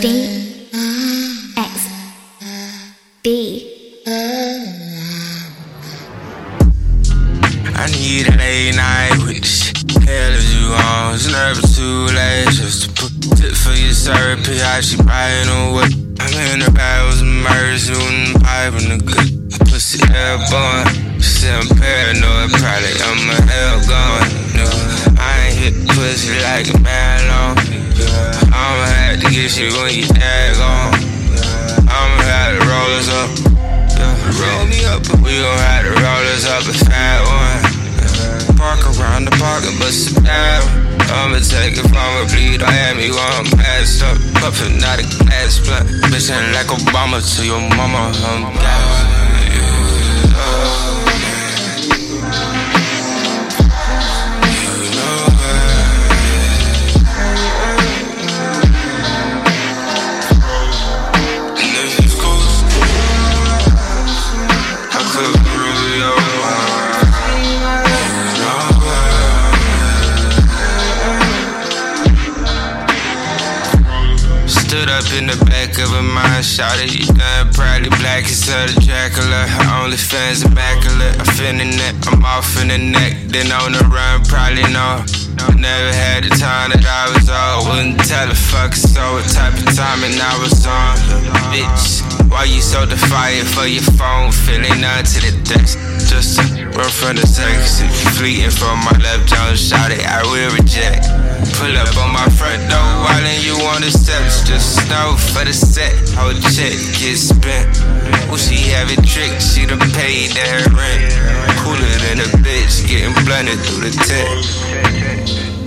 V X B. I need a late night with the. Hell if you on, it's never too late just to put tip for your therapy. How she buying away? I'm in the with some mercy, the pipe and the good pussy airborne. She I'm paranoid, probably I'm a hell going. Get you when you tag on. I'ma have to roll us up. Yeah, roll me up, we gon' have to roll us up a fat one. Park around the park and bust it down. I'ma take it from a bleed. I am you, I'm passed up. Puffin' out a glass blunt. Ain't like Obama to your mama. I'm gas. Stood up in the back of a mine, shouted, you done proudly black instead of Dracula. Her only fans immaculate. I'm it, I'm off in the neck, then on the run, probably know. Never had the time that I was on. Wouldn't tell a fuck, so what type of timing I was on. Bitch, why you so defiant for your phone? Feeling none to the text. Just run from the text. If you fleeting from my left, don't shout it, I will reject. You the steps? Just snow for the set, whole check get spent. Well, she have it tricked, she done paid that rent. Cooler than a bitch, getting blunted through the tent.